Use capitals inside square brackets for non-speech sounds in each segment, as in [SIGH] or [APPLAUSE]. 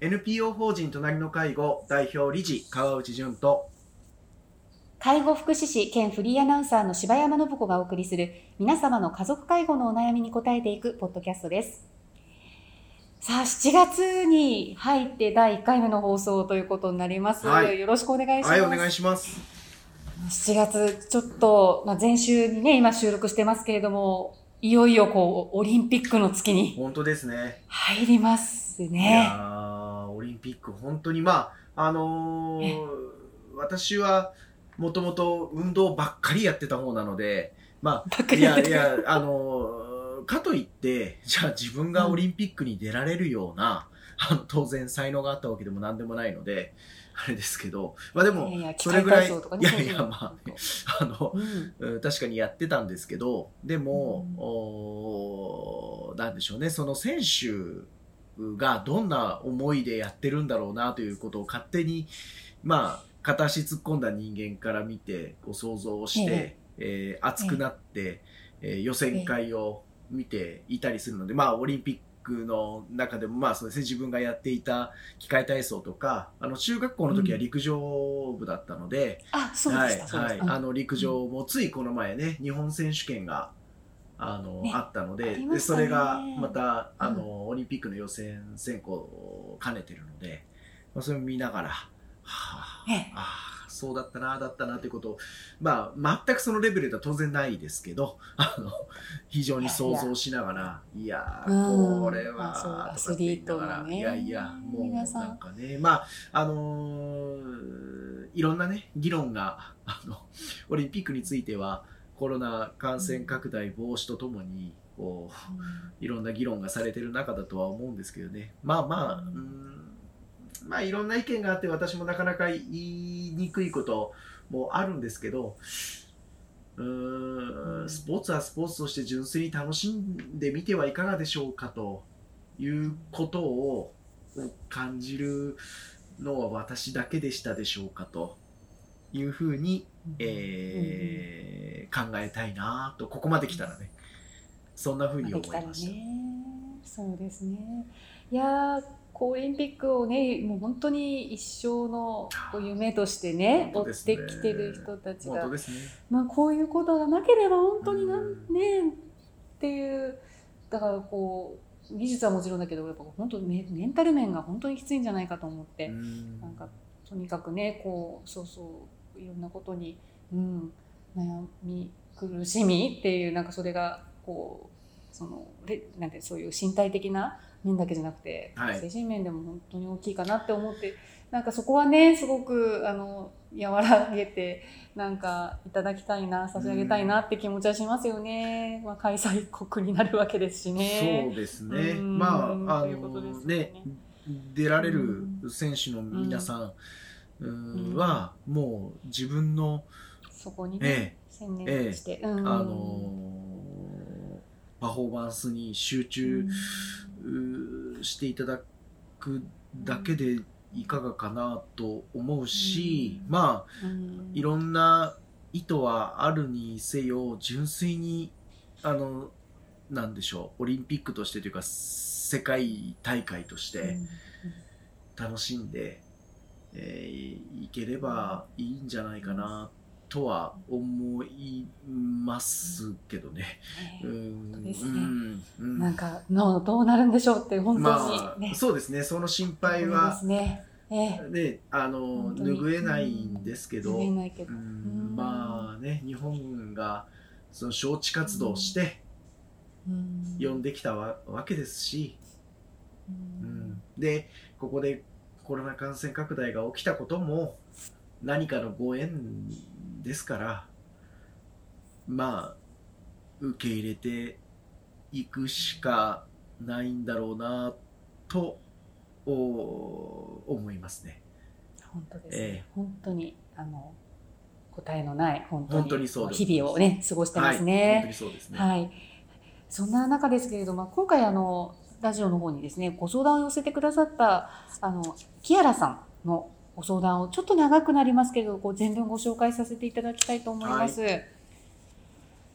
NPO 法人隣の介護代表理事川内淳と介護福祉士兼フリーアナウンサーの柴山信子がお送りする皆様の家族介護のお悩みに答えていくポッドキャストです。さあ、7月に入って第1回目の放送ということになります。はいよろしくお願いします。はいお願いします7月、ちょっと、まあ、前週にね、今収録してますけれども、いよいよこう、オリンピックの月に本当ですね入りますいね。ピック本当にまああのー私はもともと運動ばっかりやってた方なのでまあいりやいやあのーかといってじゃあ自分がオリンピックに出られるような、あの当然才能があったわけでも何でもないのであれですけどまあでもそれぐらいいやいやまあね [LAUGHS] あのうん。うん確かにやってたんですけどでも、うん。おーなんでしょうねその選手がどんな思いでやってるんだろうなということを勝手にまあ片足突っ込んだ人間から見てこう想像をして、えー熱くなって、えー予選会を見ていたりするので、まあオリンピックの中でもまあそうですね自分がやっていた機械体操とかあの中学校の時は陸上部だったので、はい、した。あの陸上もついこの前ね、日本選手権があの、ねあったのあでね。でそれがまたあの、オリンピックの予選選考を兼ねてるので、まあ、それを見ながら、はあ、ええ。ああそうだったなだったなってことを、まあ、全くそのレベルでは当然ないですけどあの非常に想像しながらいやうんこれはアスリートのねいやいやもうなんかねまああのーいろんなね議論があのオリンピックについてはコロナ感染拡大防止とともにこういろんな議論がされてる中だとは思うんですけどね。まあまあ、うんうんまあいろんな意見があって私もなかなか言いにくいこともあるんですけどうーんスポーツはスポーツとして純粋に楽しんでみてはいかがでしょうかということを感じるのは私だけでしたでしょうかというふうに、えー考えたいなとここまで来たらねそんなふうに思いました。ね。そうですね。いやオリンピックをね、もう本当に一生の夢としてね、追ってきてる人たちがね。まあこういうことがなければ本当になんうんねっていう、だからこう技術はもちろんだけど、やっぱ本当にメメンタル面が本当にきついんじゃないかと思って。うんなんかとにかくねこうそうそういろんなことに、うん、悩み苦しみっていうなんかそれがこうそのれなんてそういう身体的な面だけじゃなくて、はい。精神面でも本当に大きいかなって思ってなんかそこはねすごくあの和らげてなんかいただきたいな差し上げたいなって気持ちはしますよね、まあ、開催国になるわけですしね。そうですね。うん。まあ、あのね。ね、出られる選手の皆さん、うんうんは、もう自分の、そこにね、え専念して、うん。あのパフォーマンスに集中、していただくだけでいかがかなと思うし、うまあ、いろん。な意図はあるにせよ純粋にあのなん。でしょうオリンピックとしてというか世界大会として楽しん。で、えーいければいいんじゃないかなとは思いますけどね。ううん。ん当ですね。うん。うん。なんかのどうなるんでしょうって本当まにね、あ、そうですね。その心配はですね。ええ、ねあの拭えないんですけど。言えないけど、ううん。んまあね日本がその招致活動をしてうん。呼んできたわわけですし、ううんん。でここでコロナ感染拡大が起きたことも何かのご縁ですからまあ受け入れていくしかないんだろうなとお思いますね。本当です、ねええ本当にあの答えのない本当に日々をね過ごしてますはい、本当ねに。そうですね。はい、そんな中ですけれども今回あのラジオの方にですねご相談を寄せてくださったあのキアラさんのご相談をちょっと長くなりますけどこう全文ご紹介させていただきたいと思います。え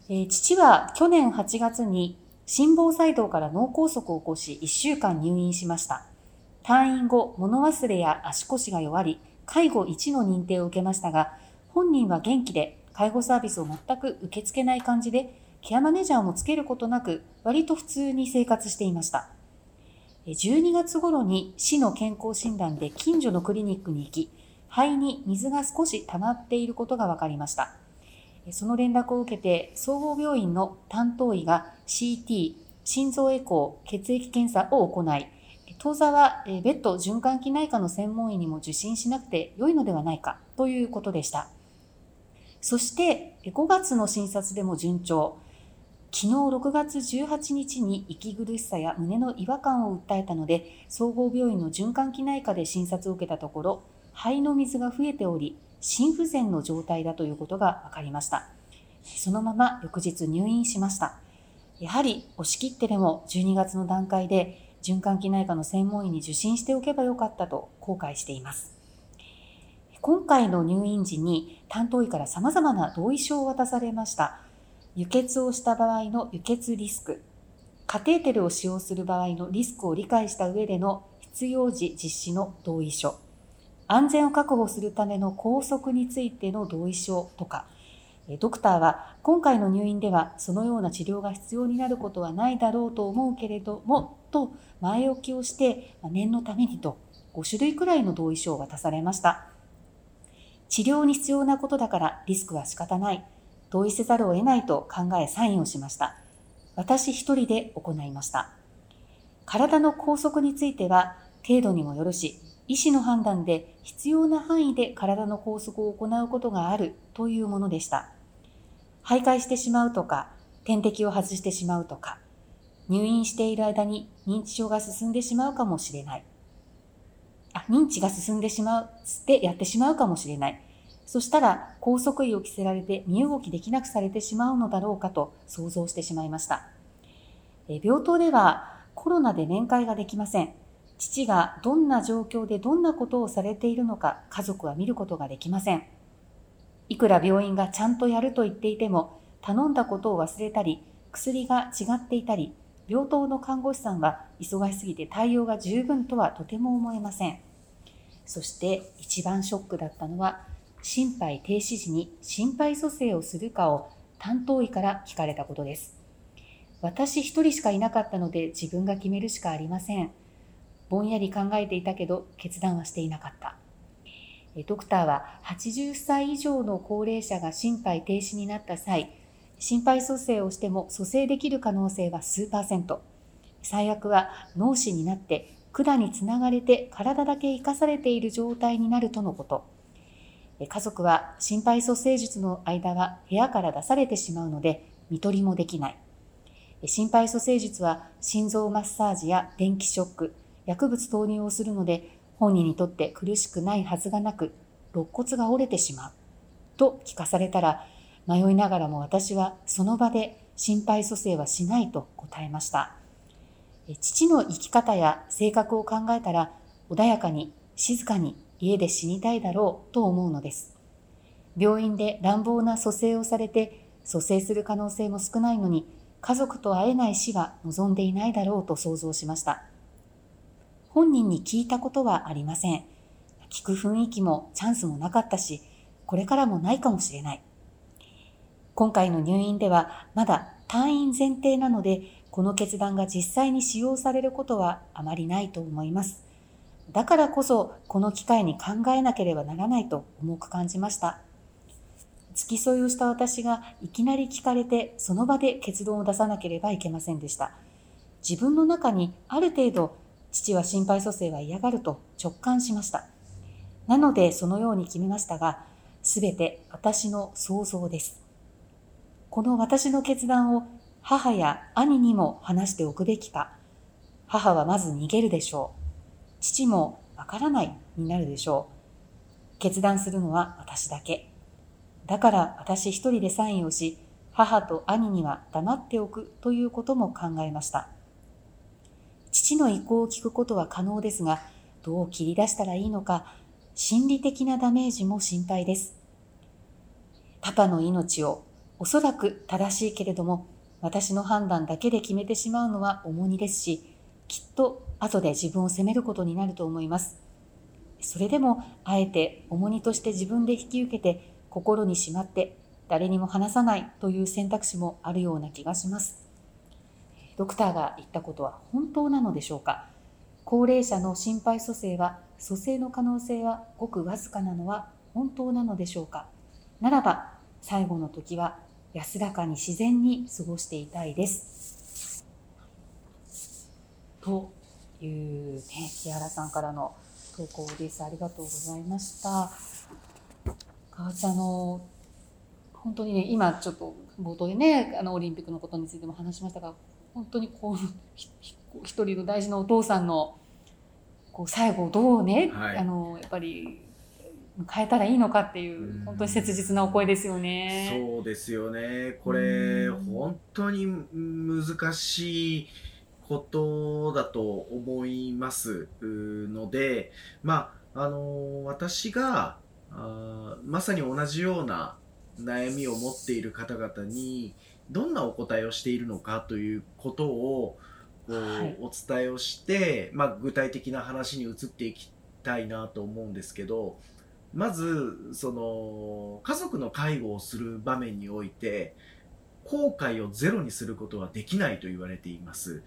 ー父は去年8月に心房細動から脳梗塞を起こし1週間入院しました。退院後、物忘れや足腰が弱り、介護1の認定を受けましたが、本人は元気で介護サービスを全く受け付けない感じで、ケアマネージャーもつけることなく、割と普通に生活していました。12月頃に市の健康診断で近所のクリニックに行き、肺に水が少し溜まっていることが分かりました。その連絡を受けて、総合病院の担当医が CT、心臓エコー、血液検査を行い、当座は別途循環器内科の専門医にも受診しなくて良いのではないかということでした。そして5月の診察でも順調。昨日6月18日に息苦しさや胸の違和感を訴えたので、総合病院の循環器内科で診察を受けたところ、肺の水が増えており、心不全の状態だということが分かりました。そのまま翌日入院しました。やはり押し切ってでも12月の段階で循環器内科の専門医に受診しておけばよかったと後悔しています。今回の入院時に担当医から様々な同意書を渡されました。輸血をした場合の輸血リスク、カテーテルを使用する場合のリスクを理解した上での必要時実施の同意書、安全を確保するための拘束についての同意書とか、ドクターは今回の入院ではそのような治療が必要になることはないだろうと思うけれどもと前置きをして念のためにと5種類くらいの同意書を渡されました。治療に必要なことだからリスクは仕方ない。同意せざるを得ないと考えサインをしました。私一人で行いました。体の拘束については程度にもよるし、医師の判断で必要な範囲で体の拘束を行うことがあるというものでした。徘徊してしまうとか、点滴を外してしまうとか、入院している間に認知症が進んでしまうかもしれない。あ、認知が進んでしまうってやってしまうかもしれない。そしたら拘束医を着せられて身動きできなくされてしまうのだろうかと想像してしまいました。病棟ではコロナで面会ができません。父がどんな状況でどんなことをされているのか家族は見ることができません。いくら病院がちゃんとやると言っていても、頼んだことを忘れたり、薬が違っていたり、病棟の看護師さんは忙しすぎて対応が十分とはとても思えません。そして一番ショックだったのは、心肺停止時に心肺蘇生をするかを担当医から聞かれたことです。私一人しかいなかったので自分が決めるしかありません。ぼんやり考えていたけど決断はしていなかった。ドクターは80歳以上の高齢者が心肺停止になった際、心肺蘇生をしても蘇生できる可能性は数パーセント。最悪は脳死になって管につながれて体だけ生かされている状態になるとのこと。家族は心肺蘇生術の間は部屋から出されてしまうので、見取りもできない。心肺蘇生術は心臓マッサージや電気ショック、薬物投入をするので本人にとって苦しくないはずがなく、肋骨が折れてしまう。と聞かされたら、迷いながらも私はその場で心肺蘇生はしないと答えました。父の生き方や性格を考えたら、穏やかに静かに家で死にたいだろうと思うのです。病院で乱暴な蘇生をされて、蘇生する可能性も少ないのに、家族と会えない死は望んでいないだろうと想像しました。本人に聞いたことはありません。聞く雰囲気もチャンスもなかったし、これからもないかもしれない。今回の入院ではまだ退院前提なので、この決断が実際に使用されることはあまりないと思います。だからこそ、この機会に考えなければならないと重く感じました。付き添いをした私がいきなり聞かれて、その場で結論を出さなければいけませんでした。自分の中にある程度父は心肺蘇生は嫌がると直感しました。なのでそのように決めましたが、すべて私の想像です。この私の決断を母や兄にも話しておくべきか。母はまず逃げるでしょう。父もわからないになるでしょう。決断するのは私だけ。だから私一人でサインをし、母と兄には黙っておくということも考えました。父の意向を聞くことは可能ですが、どう切り出したらいいのか、心理的なダメージも心配です。パパの命をおそらく正しいけれども、私の判断だけで決めてしまうのは重荷ですし、きっと後で自分を責めることになると思います。それでも、あえて重荷として自分で引き受けて、心にしまって、誰にも話さないという選択肢もあるような気がします。ドクターが言ったことは本当なのでしょうか？高齢者の心肺蘇生は、蘇生の可能性はごくわずかなのは本当なのでしょうか？ならば、最後の時は安らかに自然に過ごしていたいです。というね、木原さんからの投稿です。ありがとうございました。あの本当にね、今ちょっと冒頭でね、あのオリンピックのことについても話しましたが、本当にこう一人の大事なお父さんのこう最後をどうね、はいあのやっぱり変えたらいいのかっていううん本当に切実なお声ですよね。そうですよね。これ、うん本当に難しいことだと思います。ので、まあ、あの、私が、あーまさに同じような悩みを持っている方々に、どんなお答えをしているのかということを、こうはい。お伝えをして、まあ、具体的な話に移っていきたいなと思うんですけど、まずその家族の介護をする場面において後悔をゼロにすることはできないと言われています、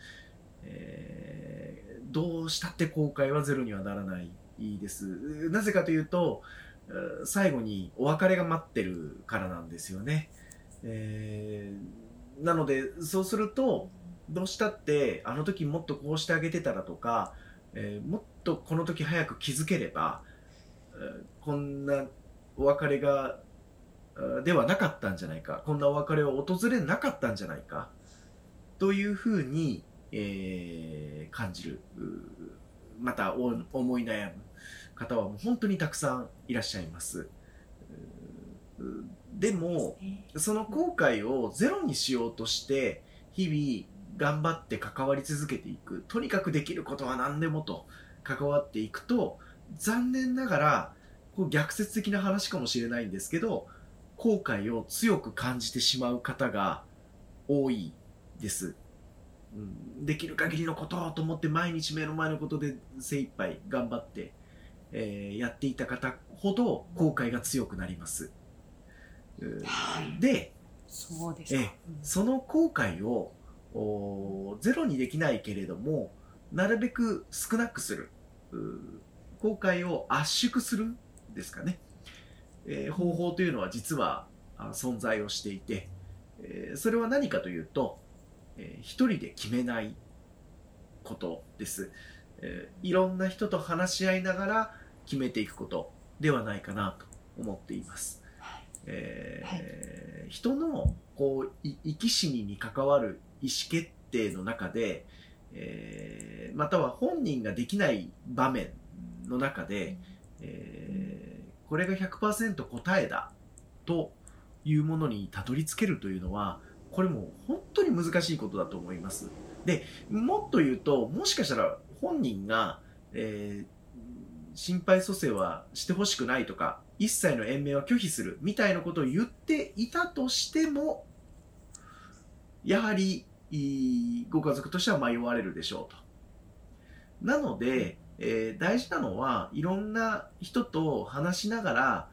えーどうしたって後悔はゼロにはならないです。なぜかというと最後にお別れが待ってるからなんですよね、えーなのでそうするとどうしたってあの時もっとこうしてあげてたらとか、えーもっとこの時早く気づければこんなお別れがではなかったんじゃないか。こんなお別れを訪れなかったんじゃないか。というふうに、えー感じる。またお思い悩む方はもう本当にたくさんいらっしゃいます。でもね。その後悔をゼロにしようとして日々頑張って関わり続けていく。とにかくできることは何でもと関わっていくと残念ながらこう逆説的な話かもしれないんですけど後悔を強く感じてしまう方が多いです、うん、できる限りのことをと思って毎日目の前のことで精一杯頑張って、えーやっていた方ほど後悔が強くなります、でそうですか。ええその後悔をおゼロにできないけれどもなるべく少なくする。後悔を圧縮するですかね、えー方法というのは実はあ存在をしていて、えーそれは何かというと、えー一人で決めないことです、えーいろんな人と話し合いながら決めていくことではないかなと思っています、えー人のこうい生き死にに関わる意思決定の中で、えーまたは本人ができない場面の中で、えーこれが100%答えだというものにたどり着けるというのはこれも本当に難しいことだと思います。でもっと言うともしかしたら本人が、えー心肺蘇生はしてほしくないとか一切の延命は拒否するみたいなことを言っていたとしてもやはりご家族としては迷われるでしょうと。なので、えー大事なのはいろんな人と話しながら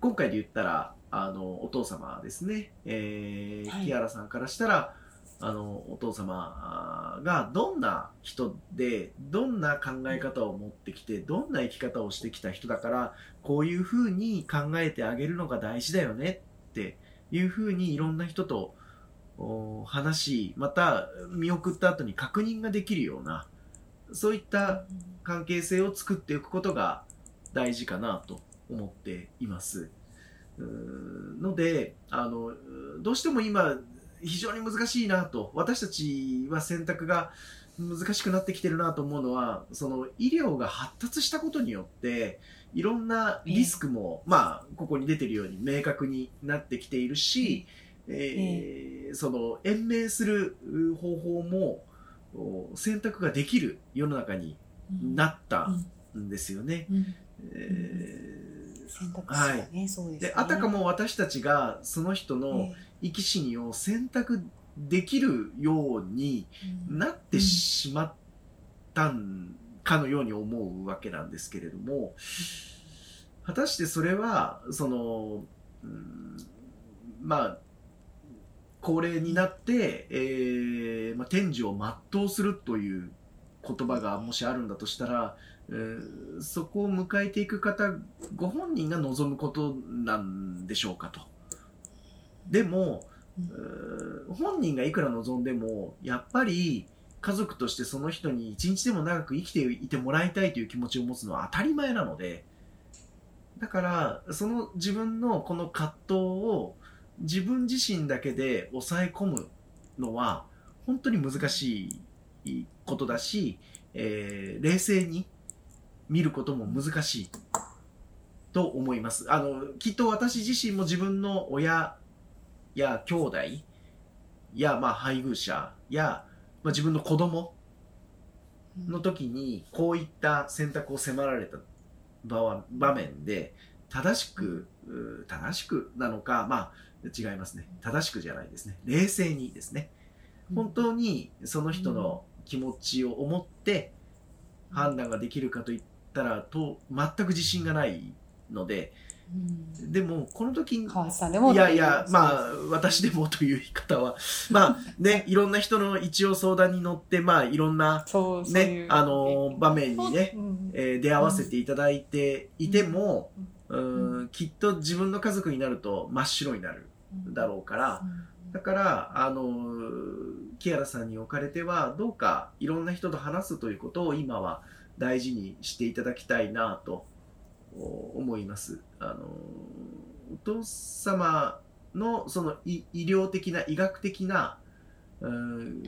今回で言ったらあのお父様ですね、えーはい。木原さんからしたらあのお父様がどんな人でどんな考え方を持ってきてどんな生き方をしてきた人だからこういうふうに考えてあげるのが大事だよねっていうふうにいろんな人とお話しまた見送った後に確認ができるようなそういった関係性を作っていくことが大事かなと思っています。のであのどうしても今非常に難しいなと私たちは選択が難しくなってきてるなと思うのはその医療が発達したことによっていろんなリスクも、まあここに出てるように明確になってきているし、えーその延命するう方法もお選択ができる世の中になったんですよね。うん。うん。えー選択肢がね、そうですね。であたかも私たちがその人のえ生き死にを選択できるようにえなってしまったんかのように思うわけなんですけれども果たしてそれはその、うん、まあ高齢になって、えーまあ、天寿を全うするという言葉がもしあるんだとしたら、えそこを迎えていく方ご本人が望むことなんでしょうかと。でも、うー本人がいくら望んでもやっぱり家族としてその人に一日でも長く生きていてもらいたいという気持ちを持つのは当たり前なのでだからその自分のこの葛藤を自分自身だけで抑え込むのは本当に難しいことだし、えー冷静に見ることも難しいと思います。あのきっと私自身も自分の親や兄弟やまあ配偶者や、まあ、自分の子供の時にこういった選択を迫られた場場面で正しくう正しくなのかまあ違いますね。正しくじゃないですね。冷静にですね。本当にその人の気持ちを思って判断ができるかといったらと全く自信がないのでうん。でもこの時にいやいや、まああ、私でもという言い方は、[LAUGHS] まあね、いろんな人の一応相談に乗って、まあ、いろんな、ね、あの、場面にね、うん。えー出会わせていただいていても、ううんん、きっと自分の家族になると真っ白になるだろうから、だから、あの、キアラさんにおかれては、どうかいろんな人と話すということを今は大事にしていただきたいなとお思います。あの、お父様のその医医療的な、医学的な、うーん、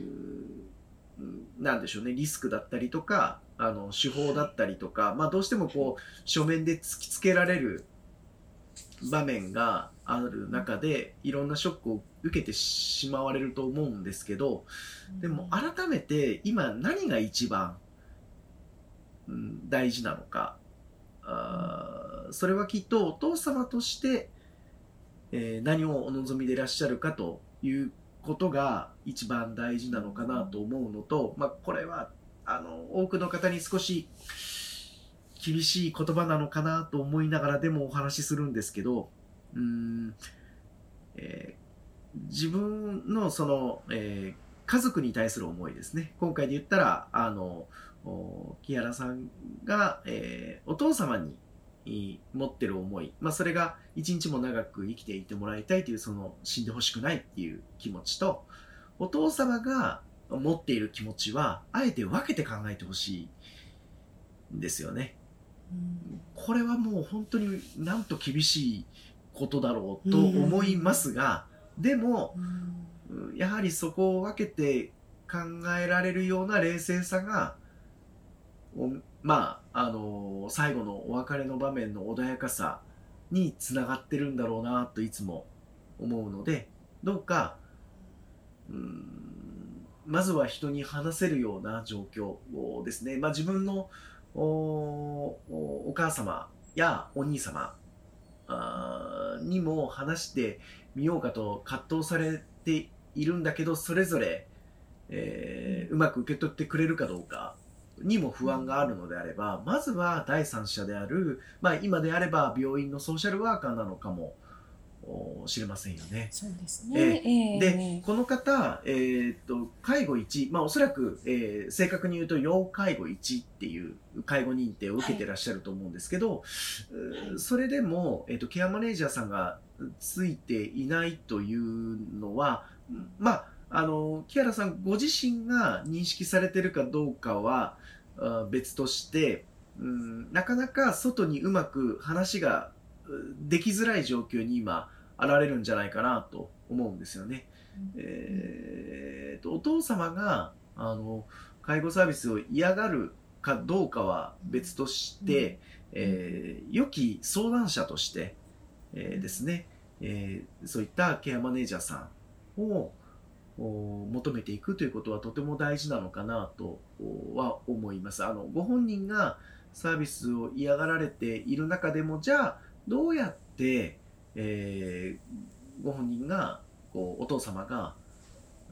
なんでしょうね、リスクだったりとか、あの、手法だったりとか、まあどうしてもこう、書面で突きつけられる場面がある中でいろんなショックを受けてしまわれると思うんですけどでも改めて今何が一番、大事なのか。あそれはきっとお父様として、えー何をお望みでいらっしゃるかということが一番大事なのかなと思うのと、まあ、これはあの多くの方に少し厳しい言葉なのかなと思いながらでもお話しするんですけどうん、えー自分のその、えー家族に対する思いですね。今回で言ったらあの木原さんが、えーお父様にい持ってる思い、まあ、それが一日も長く生きていてもらいたいというその死んでほしくないっていう気持ちとお父様が持っている気持ちはあえて分けて考えてほしいんですよね。これはもう本当になんと厳しいことだろうと思いますが、でもうん。やはりそこを分けて考えられるような冷静さがおまああの最後のお別れの場面の穏やかさにつながってるんだろうなといつも思うのでどうかうんまずは人に話せるような状況をですね、まあ、自分のおお母様やお兄様あにも話してみようかと葛藤されているんだけどそれぞれ、えーうまく受け取ってくれるかどうか。にも不安があるのであればまずは第三者である、まあ、今であれば病院のソーシャルワーカーなのかもお知れませんよね。そうですね。ええで、この方、えーっと、介護1、まあおそらく、えー正確に言うと、要介護1っていう介護認定を受けてらっしゃると思うんですけど、うーそれでも、えーっと、ケアマネージャーさんがついていないというのは、まあ、あの、木原さんご自身が認識されてるかどうかはあ別として、うん、なかなか外にうまく話がうできづらい状況に今、あられるんじゃないかなと思うんですよね。えーとお父様があの介護サービスを嫌がるかどうかは別として、えー良き相談者として、えーですね、えーそういったケアマネージャーさんをお求めていくということはとても大事なのかなとは思います。あのご本人がサービスを嫌がられている中でもじゃあどうやって、えーご本人がこうお父様が、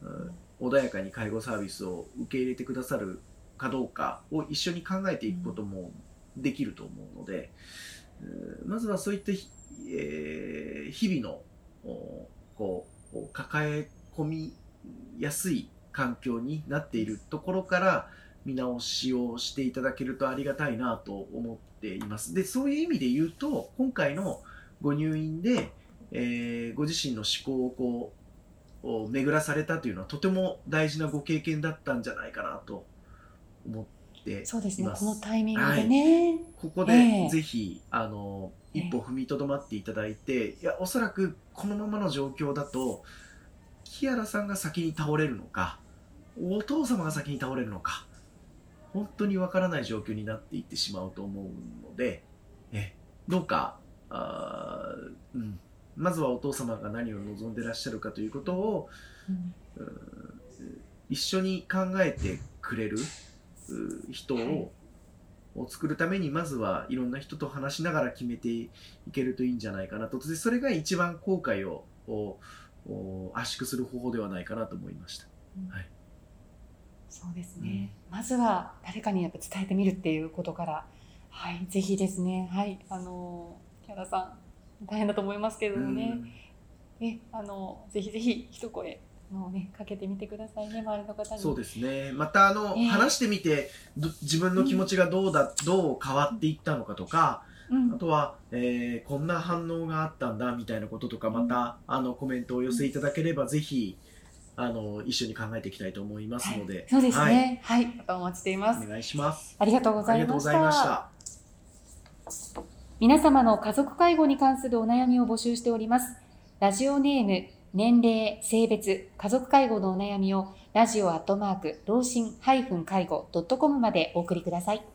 うん穏やかに介護サービスを受け入れてくださるかどうかを一緒に考えていくこともできると思うので、うんまずはそういった、えー日々のこう抱え込みやすい環境になっているところから見直しをしていただけるとありがたいなと思っています。で、そういう意味で言うと、今回のご入院で、えーご自身の思考をこうお巡らされたというのはとても大事なご経験だったんじゃないかなと思ってそうですね。いますこのタイミングでね、ここえでえぜひ、あのええ一歩踏みとどまっていただいて、いやおそらくこのままの状況だとキアラさんが先に倒れるのかお父様が先に倒れるのか本当にわからない状況になっていってしまうと思うのでえどうかあー、うん、まずはお父様が何を望んでらっしゃるかということをうん。うん一緒に考えてくれるう人はい。をを作るためにまずはいろんな人と話しながら決めていけるといいんじゃないかなと。でそれが一番後悔を圧縮する方法ではないかなと思いました。はい。そうですね、まずは誰かにやっぱ伝えてみるっていうことからはいぜひですね。はいあのキャラさん大変だと思いますけれどもね、えあのぜひぜひ一声もうねかけてみてくださいね周りの方に。そうですね。またあの、ええ。話してみてど自分の気持ちがどうだ、どう変わっていったのかとか、うん。あとは、えーこんな反応があったんだみたいなこととかまた、あのコメントをお寄せいただければ、ぜひあの一緒に考えていきたいと思いますので、はい。そうですね。はい、またお待ちしています。はい、お願いします。ありがとうございいました。ました。皆様の家族介護に関するお悩みを募集しております。ラジオネーム、年齢、性別、家族介護のお悩みをラジオアットマーク、老人介護 .com までお送りください。